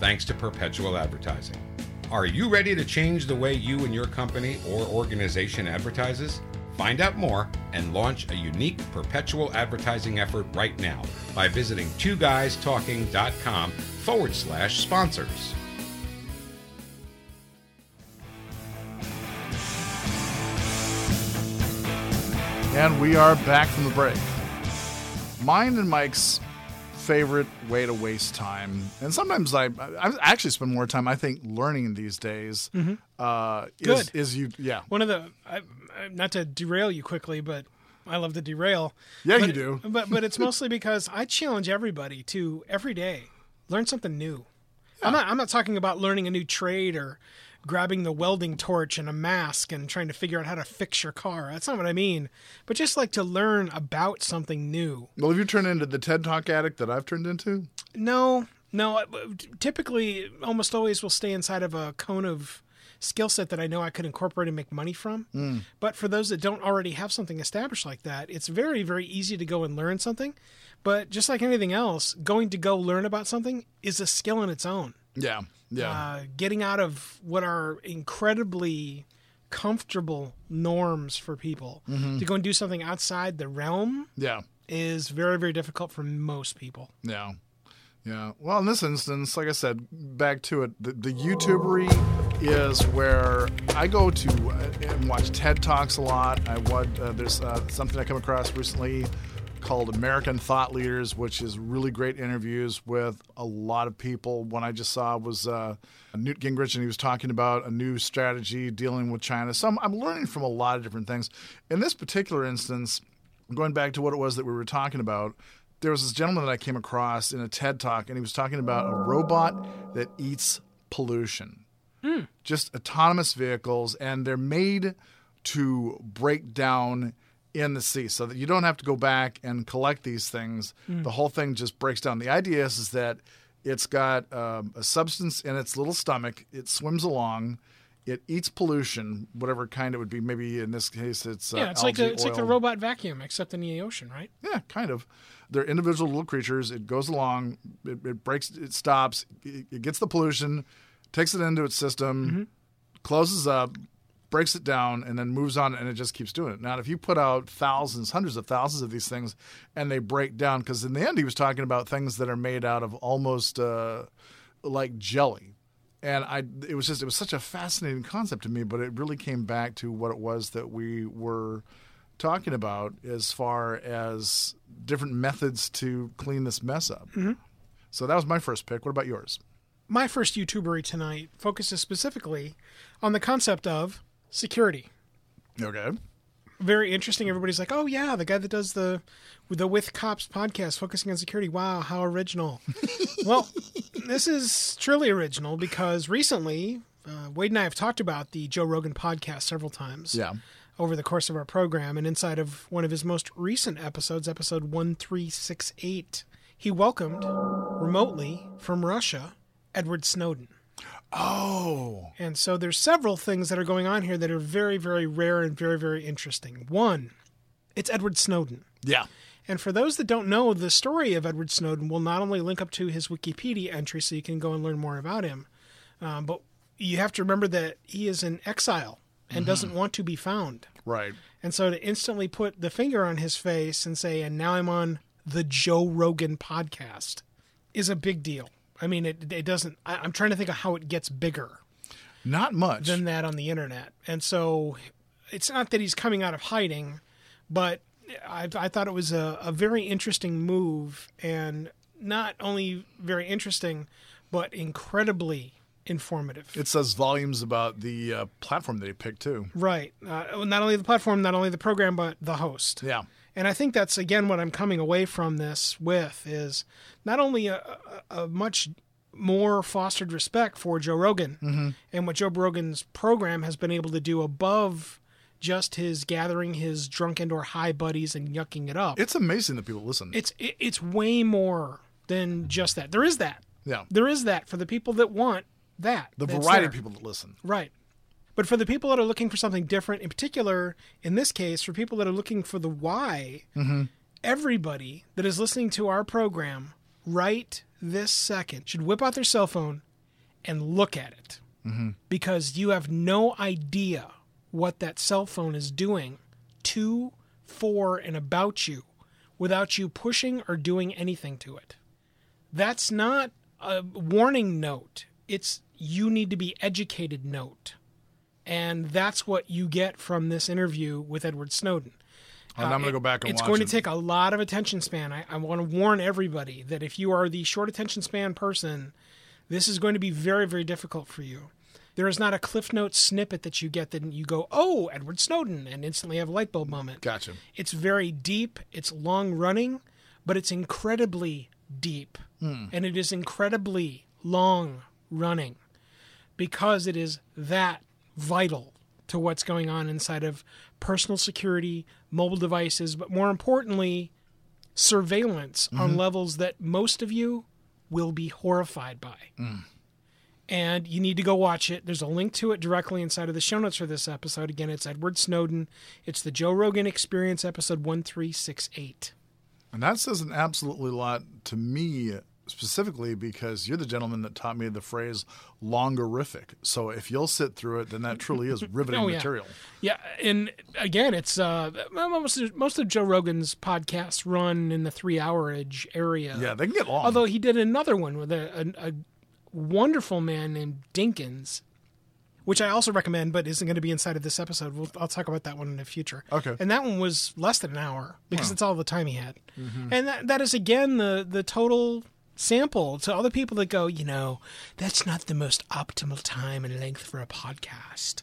thanks to perpetual advertising. Are you ready to change the way you and your company or organization advertises? Find out more and launch a unique perpetual advertising effort right now by visiting twoguystalking.com forward slash sponsors. And we are back from the break. Mine and Mike's favorite way to waste time, and sometimes I, I actually spend more time, I think, learning these days. Uh, is, Mm-hmm. Good. is you, yeah, One of the, I, I- not to derail you quickly, but I love to derail. Yeah, But- you do. But but it's mostly because I challenge everybody to every day learn something new. I'm not I'm not talking about learning a new trade or grabbing the welding torch and a mask and trying to figure out how to fix your car. That's not what I mean. But just like to learn about something new. Well, have you turned into the TED Talk addict that I've turned into? No, no. I- uh, Typically, almost always will stay inside of a cone of skill set that I know I could incorporate and make money from. Hmm. But for those that don't already have something established like that, it's very, very easy to go and learn something. But just like anything else, going to go learn about something is a skill in its own. Yeah, yeah, Uh, getting out of what are incredibly comfortable norms for people to go and do something outside the realm yeah, is very, very difficult for most people. yeah, yeah. Well, in this instance, like I said, back to it, the, the YouTubery is where I go to uh, and watch TED Talks a lot. I watch, uh, there's uh, something I come across recently called American Thought Leaders, which is really great interviews with a lot of people. One I just saw was uh, Newt Gingrich, and he was talking about a new strategy dealing with China. So I'm, I'm learning from a lot of different things. In this particular instance, going back to what it was that we were talking about, there was this gentleman that I came across in a TED talk, and he was talking about a robot that eats pollution just autonomous vehicles, and they're made to break down in the sea so that you don't have to go back and collect these things. The whole thing just breaks down. The idea is, is that It's got um, a substance in its little stomach. It swims along. It eats pollution, whatever kind it would be. Maybe in this case, it's uh, yeah, it's like the it's like the robot vacuum, except in the ocean, right? Yeah, kind of. They're individual little creatures. It goes along. It, it breaks. It stops. It, it gets the pollution, takes it into its system, closes up, breaks it down, and then moves on. And it just keeps doing it. Now, if you put out thousands, hundreds of thousands of these things, and they break down, because in the end, he was talking about things that are made out of almost uh, like jelly. And I, it was just, it was such a fascinating concept to me. But it really came back to what it was that we were talking about as far as different methods to clean this mess up. So that was my first pick. What about yours? My first YouTubery tonight focuses specifically on the concept of security. Okay. Very interesting. Everybody's like, "Oh yeah, the guy that does the the with cops podcast focusing on security. Wow, how original." well, this is truly original because recently uh, Wade and I have talked about the Joe Rogan podcast several times. Yeah. over the course of our program. And inside of one of his most recent episodes, episode 1368, he welcomed remotely from Russia Edward Snowden. Oh. And so there's several things that are going on here that are very, very rare and very, very interesting. One, it's Edward Snowden. Yeah. And for those that don't know, the story of Edward Snowden will not only link up to his Wikipedia entry so you can go and learn more about him, um, but you have to remember that he is in exile and doesn't want to be found. Right. And so to instantly put the finger on his face and say, and now I'm on the Joe Rogan podcast is a big deal. I mean, it, it doesn't, I, I'm trying to think of how it gets bigger Not much. than that on the internet. And so it's not that he's coming out of hiding, but I, I thought it was a, a very interesting move and not only very interesting, but incredibly informative. it says volumes about the uh, platform that he picked too. right. Uh, not only the platform, not only the program, but the host. Yeah. And I think that's again what I'm coming away from this with is not only a, a, a much more fostered respect for Joe Rogan mm-hmm. and what Joe Rogan's program has been able to do above just his gathering his drunk and or high buddies and yucking it up. It's amazing that people listen. it's it, it's way more than just that. There is that. yeah. There is that for the people that want that. The variety of people that listen. Right. But for the people that are looking for something different, in particular, in this case, for people that are looking for the why, mm-hmm. everybody that is listening to our program right this second should whip out their cell phone and look at it. Mm-hmm. Because you have no idea what that cell phone is doing to, for, and about you without you pushing or doing anything to it that's not a warning note. It's you need to be educated note. And that's what you get from this interview with Edward Snowden. And I'm going to uh, go back and It's going to take a lot of attention span. I, I want to warn everybody that if you are the short attention span person, this is going to be very, very difficult for you. There is not a Cliff Note snippet that you get that you go, oh, Edward Snowden, and instantly have a light bulb moment. Gotcha. It's very deep, it's long running, but it's incredibly deep. Hmm. And it is incredibly long running because it is that vital to what's going on inside of personal security, mobile devices, but more importantly, surveillance on mm-hmm. levels that most of you will be horrified by. Mm. And you need to go watch it. There's a link to it directly inside of the show notes for this episode. Again, it's Edward Snowden. It's the Joe Rogan Experience, episode 1368. And that says an absolutely lot to me specifically because you're the gentleman that taught me the phrase longerific. So if you'll sit through it, then that truly is riveting Oh, yeah. material. Yeah, and again, it's uh, most of, most of Joe Rogan's podcasts run in the three hourage area. Yeah, they can get long. Although he did another one with a, a, a wonderful man named Dinkins, which I also recommend, but isn't going to be inside of this episode. We'll, I'll talk about that one in the future. Okay. And that one was less than an hour because it's all the time he had. Mm-hmm. And that, that is again the the total sample to all the people that go, you know, that's not the most optimal time and length for a podcast.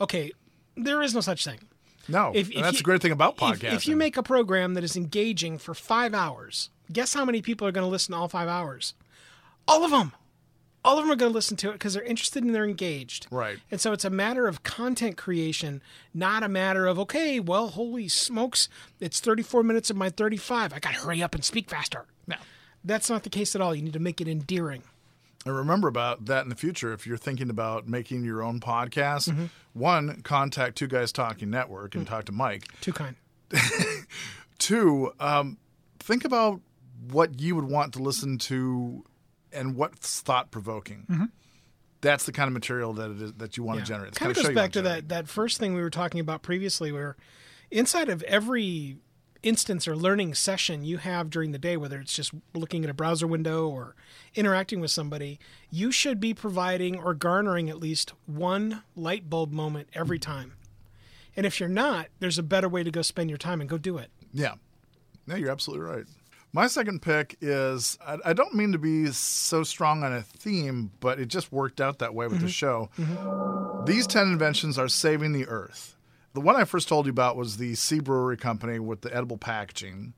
Okay, there is no such thing. no, If- if that's you- the great thing about If, podcasting. if you make a program that is engaging for five hours, guess how many people are going to listen to all five hours? All of them. All of them are going to listen to it because they're interested and they're engaged. Right. And so it's a matter of content creation, not a matter of, okay, well, holy smokes, it's 34 minutes of my 35. I got to hurry up and speak faster. That's not the case at all. You need to make it endearing. And remember about that in the future if you're thinking about making your own podcast. Mm-hmm. One, contact Two Guys Talking Network and mm-hmm. talk to Mike. Too kind. Two, um, think about what you would want to listen to and what's thought provoking. Mm-hmm. That's the kind of material that it is that you want to generate. It's Kind of goes back to generate. that that first thing we were talking about previously, where inside of every instance or learning session you have during the day, whether it's just looking at a browser window or interacting with somebody, you should be providing or garnering at least one light bulb moment every time. And if you're not, there's a better way to go spend your time and go do it. Yeah. No, you're absolutely right. My second pick is I, I don't mean to be so strong on a theme, but it just worked out that way with the mm-hmm. show. Mm-hmm. These 10 inventions are saving the earth. The one I first told you about was the Sea Brewery Company with the edible packaging.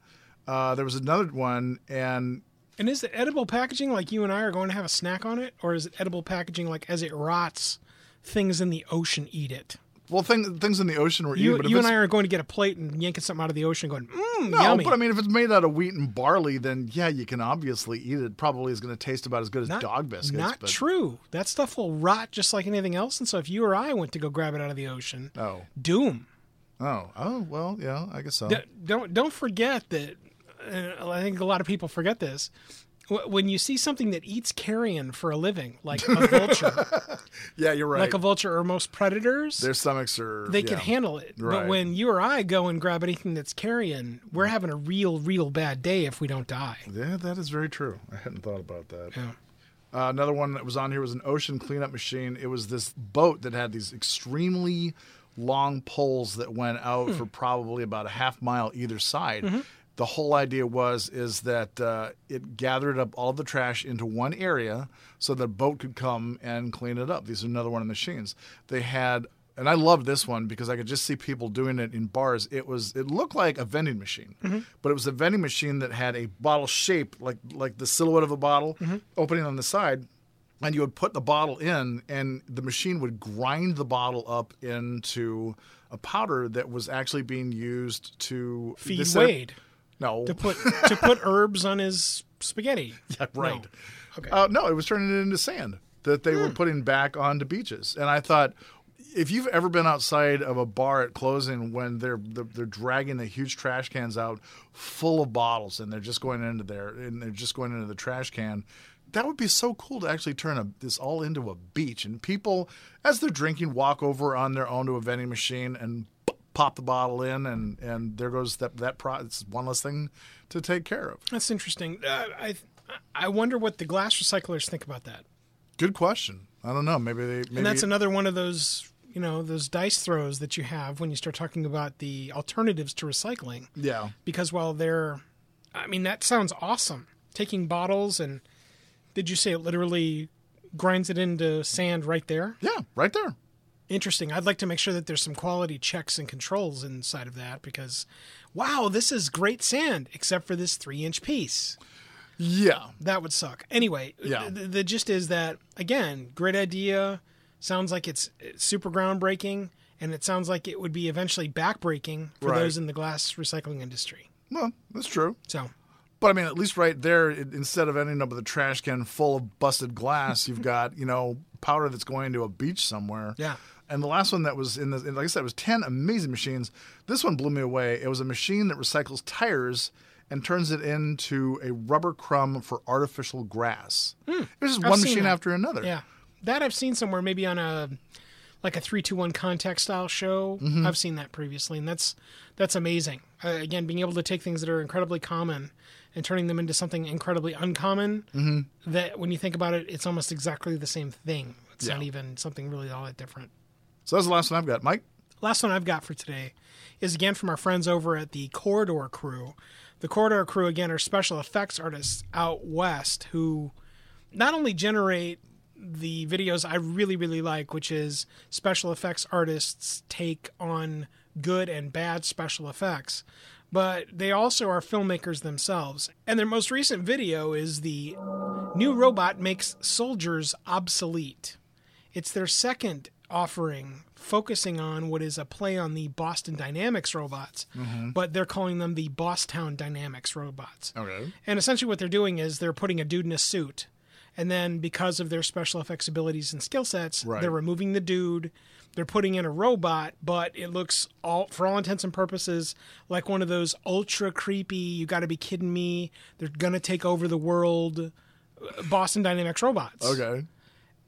Uh, there was another one, and And is it edible packaging like you and I are going to have a snack on it? Or is it edible packaging like as it rots, things in the ocean eat it? Well, thing, things in the ocean were You, eaten. But if you and I are going to get a plate and yanking something out of the ocean going, mmm, no, yummy. but I mean, if it's made out of wheat and barley, then yeah, you can obviously eat it. It Probably is going to taste about as good as not, dog biscuits. Not but, true. That stuff will rot just like anything else. And so if you or I went to go grab it out of the ocean, Oh, doom. oh, oh. Well, yeah, I guess so. D- don't don't forget that. Uh, I think a lot of people forget this. Wh- When you see something that eats carrion for a living, like a vulture, yeah, you're right. like a vulture or most predators, Their stomachs are they yeah. can handle it. But when you or I go and grab anything that's carrion, we're having a real, real bad day if we don't die. Yeah, that is very true. I hadn't thought about that. Yeah. Uh, another one that was on here was an ocean cleanup machine. It was this boat that had these extremely long poles that went out for probably about a half mile either side. The whole idea was is that uh, it gathered up all the trash into one area so that the boat could come and clean it up. These are another one of the machines. They had and I loved this one because I could just see people doing it in bars. It was it looked like a vending machine, but it was a vending machine that had a bottle shape like like the silhouette of a bottle opening on the side, and you would put the bottle in, and the machine would grind the bottle up into a powder that was actually being used to Feed Wade No, to put to put herbs on his spaghetti. yeah, right. No. Okay. Uh, no, it was turning it into sand that they were putting back onto beaches. And I thought, if you've ever been outside of a bar at closing when they're they're, they're dragging the huge trash cans out full of bottles and they're just going into there and they're just going into the trash can. That would be so cool to actually turn a, this all into a beach and people, as they're drinking, walk over on their own to a vending machine and p- pop the bottle in, and and there goes that that pro. It's one less thing to take care of. That's interesting. Uh, I I wonder what the glass recyclers think about that. Good question. I don't know. Maybe they. Maybe And that's another one of those you know those dice throws that you have when you start talking about the alternatives to recycling. Yeah. Because while they're, I mean that sounds awesome. Taking bottles and did you say it literally grinds it into sand right there? Yeah, right there. Interesting. I'd like to make sure that there's some quality checks and controls inside of that because, wow, this is great sand, except for this three inch piece. Yeah. That would suck. Anyway, Yeah. the, the gist is that, again, great idea. Sounds like it's super groundbreaking, and it sounds like it would be eventually backbreaking for Right. those in the glass recycling industry. Well, that's true. So, But I mean, at least right there, it, instead of ending up with a trash can full of busted glass, you've got you know powder that's going to a beach somewhere. Yeah. And the last one that was in the, like I said, it was ten amazing machines. This one blew me away. It was a machine that recycles tires and turns it into a rubber crumb for artificial grass. It was just Hmm. I've one machine that. after another. yeah, that I've seen somewhere, maybe on a like a three two one contact style show. Mm-hmm. I've seen that previously, and that's that's amazing. Uh, again, being able to take things that are incredibly common and turning them into something incredibly uncommon. Mm-hmm. That when you think about it, it's almost exactly the same thing. It's not even something really all that different. So that's the last one I've got, Mike. Last one I've got for today is again from our friends over at the Corridor Crew. The Corridor Crew, again, are special effects artists out west who not only generate the videos I really, really like, which is special effects artists' take on good and bad special effects, but they also are filmmakers themselves. And their most recent video is the new robot makes soldiers obsolete. It's their second offering focusing on what is a play on the Boston Dynamics robots, mm-hmm. but they're calling them the Bosstown Dynamics robots. Okay. And essentially, what they're doing is they're putting a dude in a suit, and then because of their special effects abilities and skill sets, Right. they're removing the dude. They're putting in a robot, but it looks all, for all intents and purposes, like one of those ultra creepy. You got to be kidding me! They're gonna take over the world. Boston Dynamics robots Okay.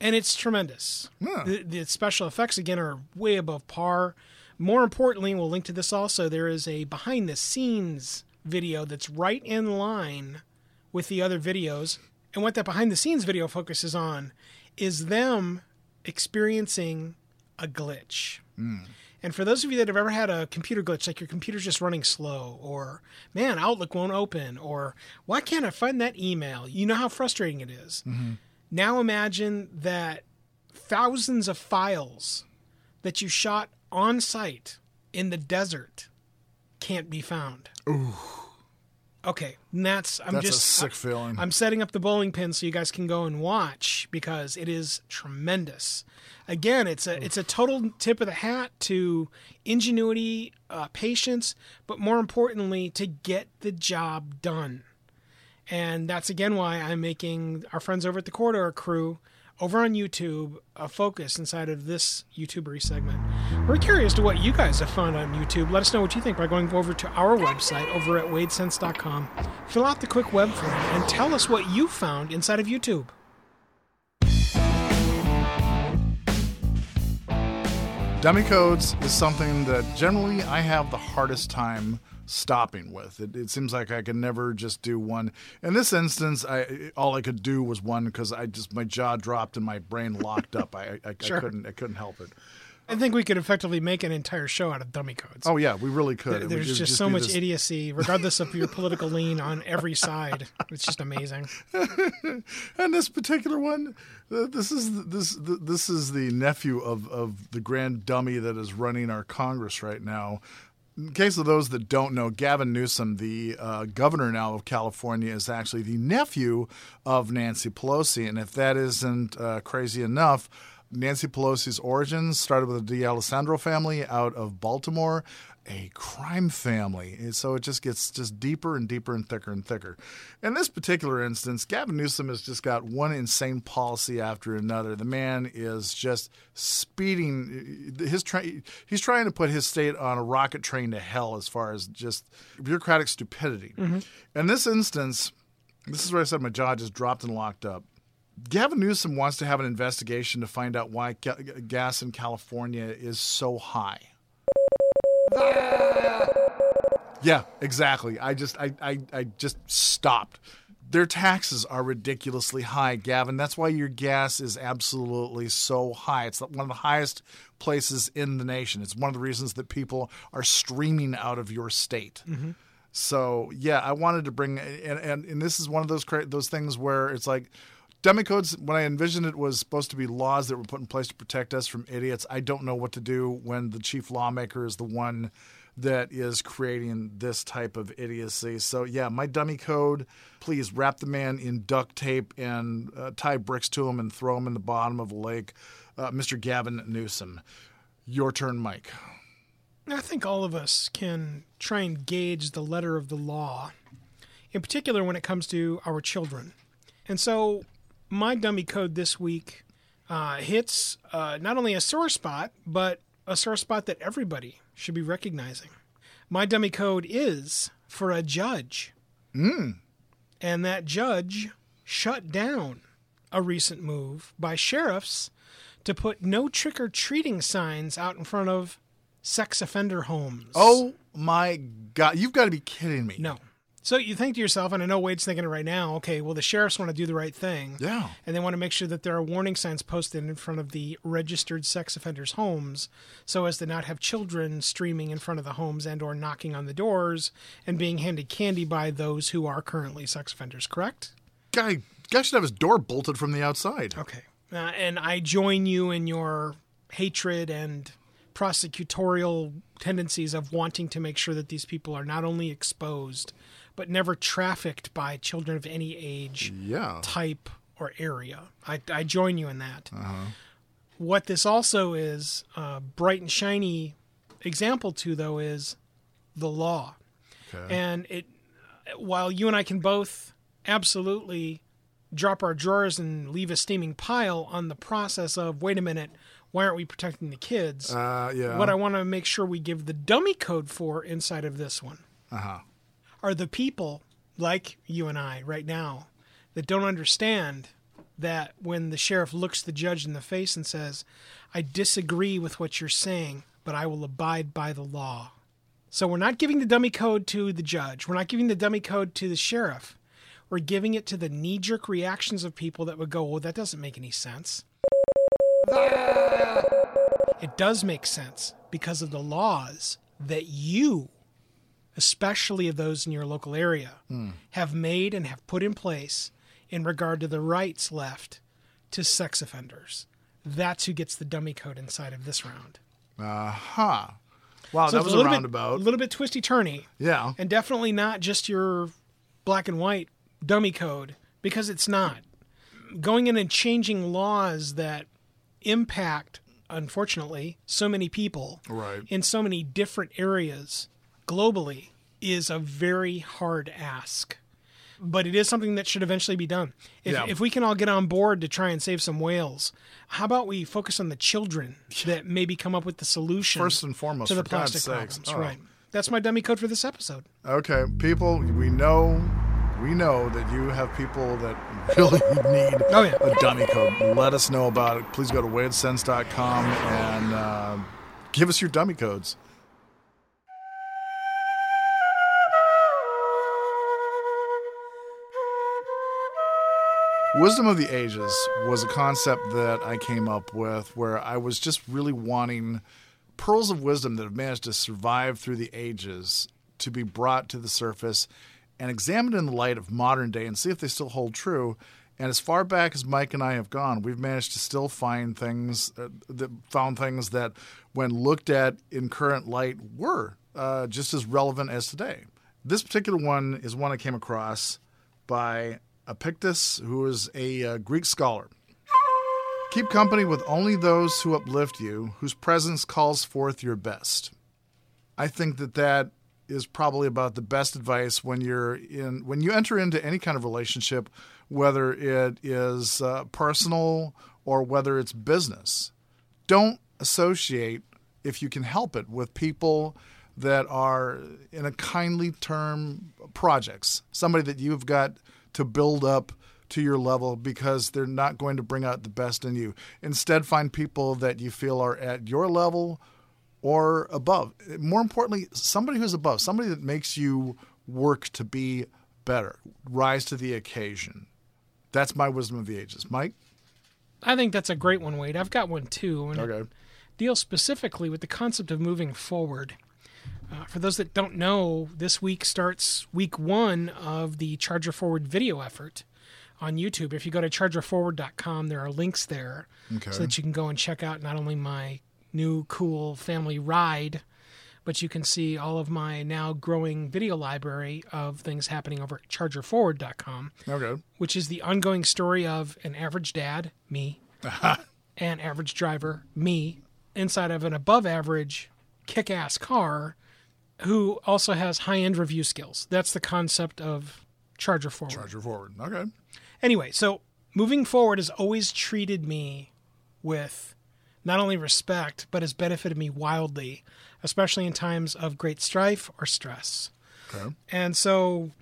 And it's tremendous. Yeah. The, the special effects again are way above par. More importantly, we'll link to this also. There is a behind the scenes video that's right in line with the other videos, and what that behind the scenes video focuses on is them experiencing a glitch. Hmm. And for those of you that have ever had a computer glitch, like your computer's just running slow, or man, Outlook won't open, or why can't I find that email? You know how frustrating it is. Mm-hmm. Now imagine that thousands of files that you shot on site in the desert can't be found. Ooh. Okay, and that's I'm That's just a sick feeling. I'm setting up the bowling pin so you guys can go and watch because it is tremendous. Again, it's a it's a total tip of the hat to ingenuity, uh, patience, but more importantly, to get the job done. And that's again why I'm making our friends over at the Corridor Crew over on YouTube a focus inside of this YouTubery segment. We're curious to what you guys have found on YouTube. Let us know what you think by going over to our website over at wadesense.com. Fill out the quick web form and tell us what you found inside of YouTube. Dummy codes is something that generally I have the hardest time stopping with. It, it seems like I can never just do one. In this instance, I all I could do was one because I just my jaw dropped and my brain locked up. I, I, Sure. I couldn't I couldn't help it. I think we could effectively make an entire show out of dummy codes. Oh yeah, we really could. There's just, so much this- idiocy, regardless of your political lean on every side. It's just amazing. And this particular one, uh, this is this this is the nephew of of the grand dummy that is running our Congress right now. In case of those that don't know, Gavin Newsom, the uh, governor now of California, is actually the nephew of Nancy Pelosi. And if that isn't uh, crazy enough, Nancy Pelosi's origins started with the D'Alessandro family out of Baltimore, a crime family. And so it just gets just deeper and deeper and thicker and thicker. In this particular instance, Gavin Newsom has just got one insane policy after another. The man is just speeding. His tra- he's trying to put his state on a rocket train to hell as far as just bureaucratic stupidity. Mm-hmm. In this instance, this is where I said my jaw just dropped and locked up. Gavin Newsom wants to have an investigation to find out why ga- gas in California is so high. Yeah, exactly. I just I, I, I just stopped. Their taxes are ridiculously high, Gavin. That's why your gas is absolutely so high. It's one of the highest places in the nation. It's one of the reasons that people are streaming out of your state. Mm-hmm. So yeah, I wanted to bring and and, and this is one of those cra- those things where it's like dummy codes. When I envisioned it was supposed to be laws that were put in place to protect us from idiots. I don't know what to do when the chief lawmaker is the one that is creating this type of idiocy. So yeah, my dummy code. Please wrap the man in duct tape and uh, tie bricks to him and throw him in the bottom of a lake. Uh, Mr. Gavin Newsom, your turn, Mike. I think all of us can try and gauge the letter of the law, in particular when it comes to our children. And so, my dummy code this week uh, hits uh, not only a sore spot, but a sore spot that everybody should be recognizing. My dummy code is for a judge. And that judge shut down a recent move by sheriffs to put no trick or treating signs out in front of sex offender homes. Oh my God! You've got to be kidding me. no. So you think to yourself, and I know Wade's thinking it right now, okay, well, the sheriffs want to do the right thing. Yeah. And they want to make sure that there are warning signs posted in front of the registered sex offenders' homes so as to not have children streaming in front of the homes and or knocking on the doors and being handed candy by those who are currently sex offenders, correct? Guy, guy should have his door bolted from the outside. Okay. Uh, and I join you in your hatred and prosecutorial tendencies of wanting to make sure that these people are not only exposed, but never trafficked by children of any age, Yeah. type, or area. I, I join you in that. what this also is a bright and shiny example to, though, is the law. Okay. And it, while you and I can both absolutely drop our drawers and leave a steaming pile on the process of, wait a minute, why aren't we protecting the kids? Uh, yeah. What I want to make sure we give the dummy code for inside of this one uh-huh. Are the people like you and I right now that don't understand that when the sheriff looks the judge in the face and says, I disagree with what you're saying, but I will abide by the law. So we're not giving the dummy code to the judge. We're not giving the dummy code to the sheriff. We're giving it to the knee jerk reactions of people that would go, well, that doesn't make any sense. It does make sense because of the laws that you, especially of those in your local area, have made and have put in place in regard to the rights left to sex offenders. That's who gets the dummy code inside of this round. Uh-huh. Wow, So that was a, little roundabout. Bit, a little bit twisty turny. yeah. And definitely not just your black and white dummy code, because it's not. Going in and changing laws that impact, unfortunately, so many people Right. in so many different areas globally is a very hard ask. But it is something that should eventually be done. If, Yeah. if we can all get on board to try and save some whales, how about we focus on the children that maybe come up with the solution First and foremost, to the plastic problems? Oh. Right. That's my dummy code for this episode. Okay, people, we know we know that you have people that really need Oh, yeah. a dummy code. Let us know about it. Please go to wadesense.com and uh, give us your dummy codes. Wisdom of the Ages was a concept that I came up with where I was just really wanting pearls of wisdom that have managed to survive through the ages to be brought to the surface and examined in the light of modern day and see if they still hold true. And as far back as Mike and I have gone, we've managed to still find things uh, that found things that, when looked at in current light, were uh, just as relevant as today. This particular one is one I came across by Epictetus, who is a uh, Greek scholar. Keep company with only those who uplift you, whose presence calls forth your best. I think that that is probably about the best advice when you're in when you enter into any kind of relationship, whether it is uh, personal or whether it's business. Don't associate, if you can help it, with people that are in a kindly term projects. Somebody that you've got to build up to your level because they're not going to bring out the best in you. Instead, find people that you feel are at your level or above. More importantly, somebody who's above, somebody that makes you work to be better, rise to the occasion. That's my wisdom of the ages. Mike? I think that's a great one, Wade. I've got one too. And it Okay. deals specifically with the concept of moving forward. Uh, for those that don't know, this week starts week one of the Charger Forward video effort on YouTube. If you go to chargerforward.com, there are links there Okay. so that you can go and check out not only my new cool family ride, but you can see all of my now growing video library of things happening over at chargerforward.com Okay. which is the ongoing story of an average dad, me, an average driver, me, inside of an above average kick ass car who also has high end review skills. That's the concept of Charger Forward. Charger forward. Okay. Anyway, so moving forward has always treated me with not only respect, but has benefited me wildly, especially in times of great strife or stress. Okay. And so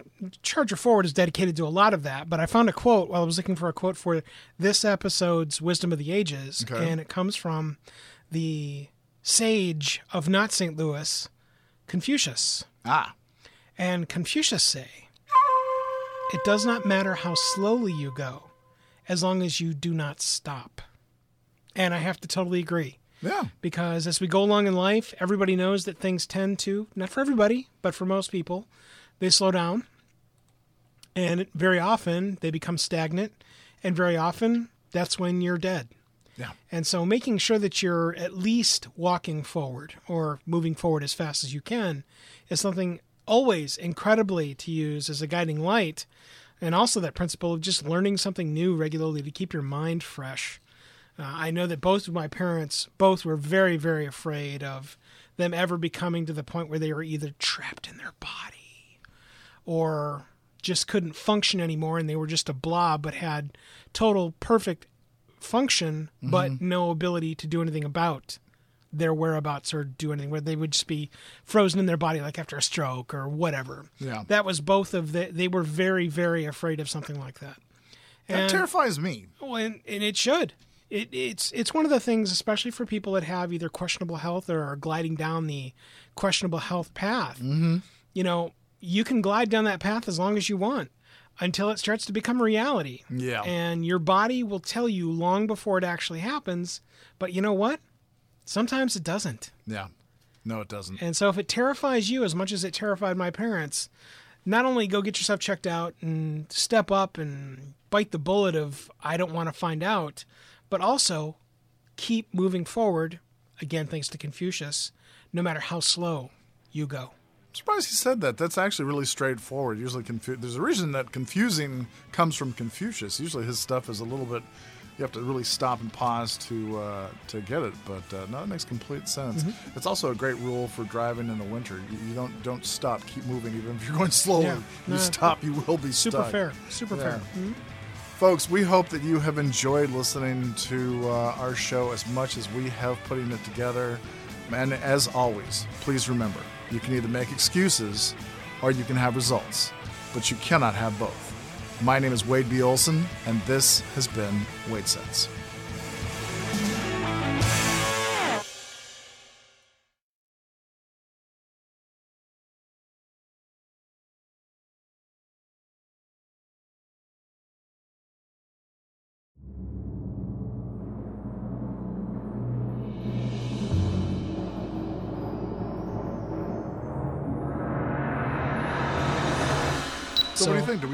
Charger Forward is dedicated to a lot of that. But I found a quote while I was looking for a quote for this episode's Wisdom of the Ages. Okay. And it comes from the sage of not St. Louis, Confucius. Ah. And Confucius say, It does not matter how slowly you go, as long as you do not stop. And I have to totally agree Yeah. because as we go along in life, everybody knows that things tend to, not for everybody, but for most people, they slow down. And very often they become stagnant. And very often that's when you're dead. Yeah. And so making sure that you're at least walking forward or moving forward as fast as you can is something always incredibly to use as a guiding light. And also that principle of just learning something new regularly to keep your mind fresh Uh, I know that both of my parents both were very, very afraid of them ever becoming to the point where they were either trapped in their body or just couldn't function anymore and they were just a blob but had total perfect function but no ability to do anything about their whereabouts or do anything where they would just be frozen in their body like after a stroke or whatever Yeah. that was both of the they were very very afraid of something like that That terrifies me. well, and, and it should. It, it's it's one of the things, especially for people that have either questionable health or are gliding down the questionable health path. Mm-hmm. You know, you can glide down that path as long as you want until it starts to become reality. Yeah. And your body will tell you long before it actually happens. But you know what? Sometimes it doesn't. Yeah. No, it doesn't. And so if it terrifies you as much as it terrified my parents, not only go get yourself checked out and step up and bite the bullet of I don't want to find out, but also keep moving forward, again thanks to Confucius, no matter how slow you go. I'm surprised he said that. That's actually really straightforward. Usually, confu- there's a reason that confusing comes from Confucius. Usually, his stuff is a little bit. You have to really stop and pause to uh, to get it. But uh, no, that makes complete sense. Mm-hmm. It's also a great rule for driving in the winter. You, you don't don't stop. Keep moving, even if you're going slowly. Yeah. You stop, you will be Super stuck. fair. Super fair. Yeah. Folks, we hope that you have enjoyed listening to uh, our show as much as we have putting it together. And as always, please remember you can either make excuses or you can have results, but you cannot have both. My name is Wade B. Olson, and this has been Wade Sense.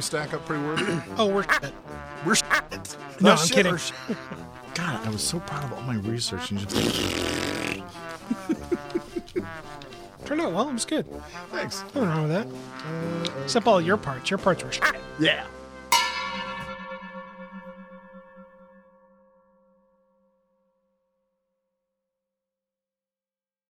Stack up pretty worthy? Oh, we're We're No, Not I'm shit, kidding. sh- God, I was so proud of all my research and just turned out well. It was good. thanks. Nothing wrong with that. Except all your parts. Your parts were. Yeah.